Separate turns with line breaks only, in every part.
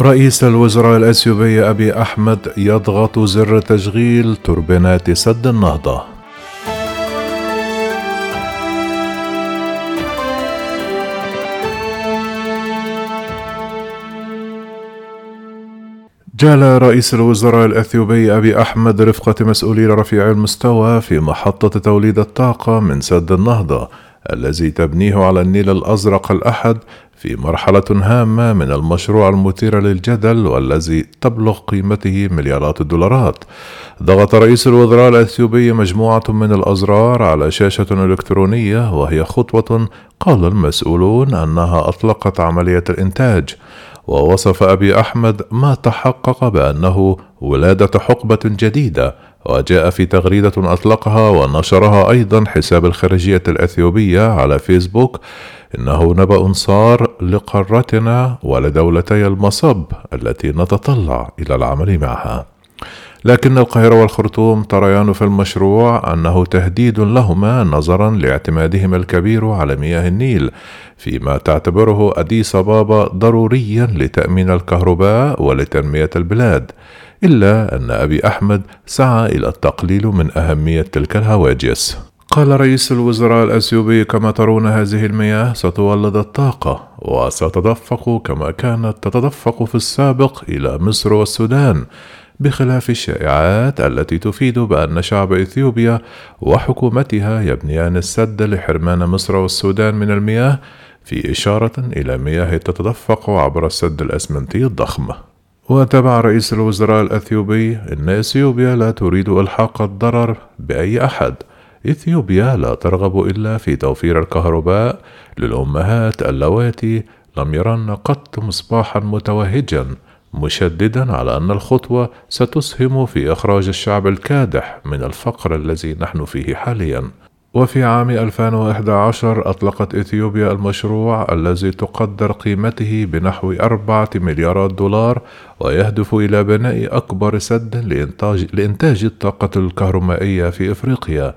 رئيس الوزراء الأثيوبي أبي أحمد يضغط زر تشغيل توربينات سد النهضة. جال رئيس الوزراء الأثيوبي أبي أحمد رفقة مسؤولي رفيع المستوى في محطة توليد الطاقة من سد النهضة. الذي تبنيه على النيل الأزرق الأحد في مرحلة هامة من المشروع المثير للجدل والذي تبلغ قيمته مليارات الدولارات. ضغط رئيس الوزراء الأثيوبي مجموعة من الأزرار على شاشة إلكترونية وهي خطوة قال المسؤولون أنها أطلقت عملية الإنتاج. ووصف أبي أحمد ما تحقق بأنه ولادة حقبة جديدة وجاء في تغريدة أطلقها ونشرها أيضا حساب الخارجية الأثيوبية على فيسبوك إنه نبأ صار لقارتنا ولدولتي المصب التي نتطلع إلى العمل معها. لكن القاهرة والخرطوم تريان في المشروع أنه تهديد لهما نظرا لاعتمادهما الكبير على مياه النيل فيما تعتبره أديس أبابا ضروريا لتأمين الكهرباء ولتنمية البلاد إلا أن أبي أحمد سعى إلى التقليل من أهمية تلك الهواجس. قال رئيس الوزراء الأثيوبي كما ترون هذه المياه ستولد الطاقة وستتدفق كما كانت تتدفق في السابق إلى مصر والسودان بخلاف الشائعات التي تفيد بأن شعب إثيوبيا وحكومتها يبنيان السد لحرمان مصر والسودان من المياه في إشارة إلى مياه تتدفق عبر السد الأسمنتي الضخم. وتابع رئيس الوزراء الأثيوبي أن إثيوبيا لا تريد إلحاق الضرر بأي أحد. إثيوبيا لا ترغب إلا في توفير الكهرباء للأمهات اللواتي لم يرن قط مصباحا متوهجا. مشددا على أن الخطوة ستسهم في إخراج الشعب الكادح من الفقر الذي نحن فيه حاليا. وفي عام 2011 أطلقت إثيوبيا المشروع الذي تقدر قيمته بنحو أربعة مليارات دولار ويهدف إلى بناء أكبر سد لإنتاج, لإنتاج الطاقة الكهرومائية في إفريقيا.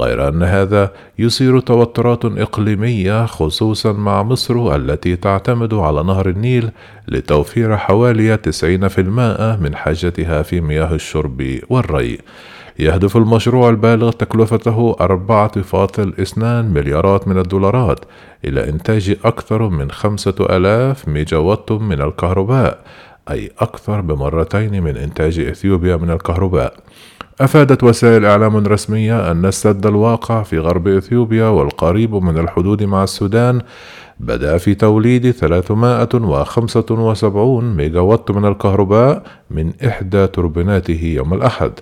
غير أن هذا يثير توترات إقليمية خصوصا مع مصر التي تعتمد على نهر النيل لتوفير حوالي 90% من حاجتها في مياه الشرب والري. يهدف المشروع البالغ تكلفته 4.2 مليارات من الدولارات إلى إنتاج أكثر من 5000 ميجا وات من الكهرباء أي أكثر بمرتين من إنتاج إثيوبيا من الكهرباء. أفادت وسائل إعلام رسمية أن السد الواقع في غرب إثيوبيا والقريب من الحدود مع السودان بدأ في توليد 375 ميجا وات من الكهرباء من إحدى توربيناته يوم الأحد.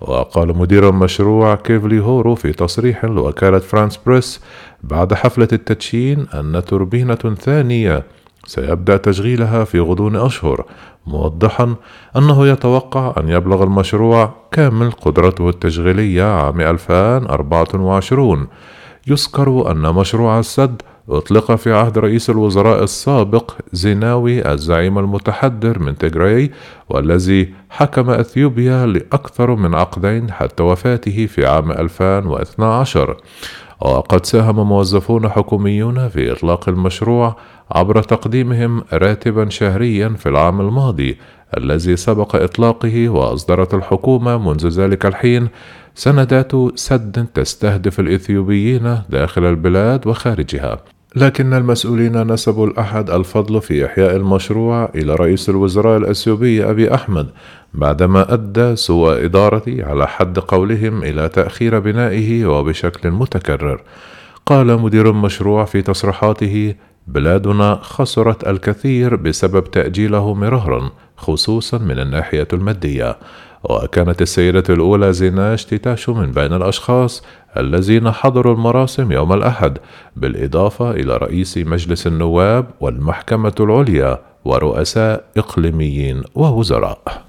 وقال مدير المشروع كيفلي هورو في تصريح لوكالة فرانس بريس بعد حفلة التدشين أن توربينة ثانية سيبدأ تشغيلها في غضون أشهر موضحا أنه يتوقع أن يبلغ المشروع كامل قدرته التشغيلية عام 2024 يذكر أن مشروع السد أطلق في عهد رئيس الوزراء السابق زيناوي الزعيم المتحدر من تيغراي والذي حكم أثيوبيا لأكثر من عقدين حتى وفاته في عام 2012 وقد ساهم موظفون حكوميون في إطلاق المشروع عبر تقديمهم راتبا شهريا في العام الماضي الذي سبق إطلاقه وأصدرت الحكومة منذ ذلك الحين سندات سد تستهدف الإثيوبيين داخل البلاد وخارجها. لكن المسؤولين نسبوا الأحد الفضل في إحياء المشروع إلى رئيس الوزراء الأثيوبي أبي أحمد بعدما أدى سوء إدارته على حد قولهم إلى تأخير بنائه وبشكل متكرر. قال مدير المشروع في تصريحاته بلادنا خسرت الكثير بسبب تأجيله مرارا خصوصا من الناحية المادية. وكانت السيدة الأولى زيناش تيتاشو من بين الأشخاص الذين حضروا المراسم يوم الأحد بالإضافة إلى رئيس مجلس النواب والمحكمة العليا ورؤساء إقليميين ووزراء.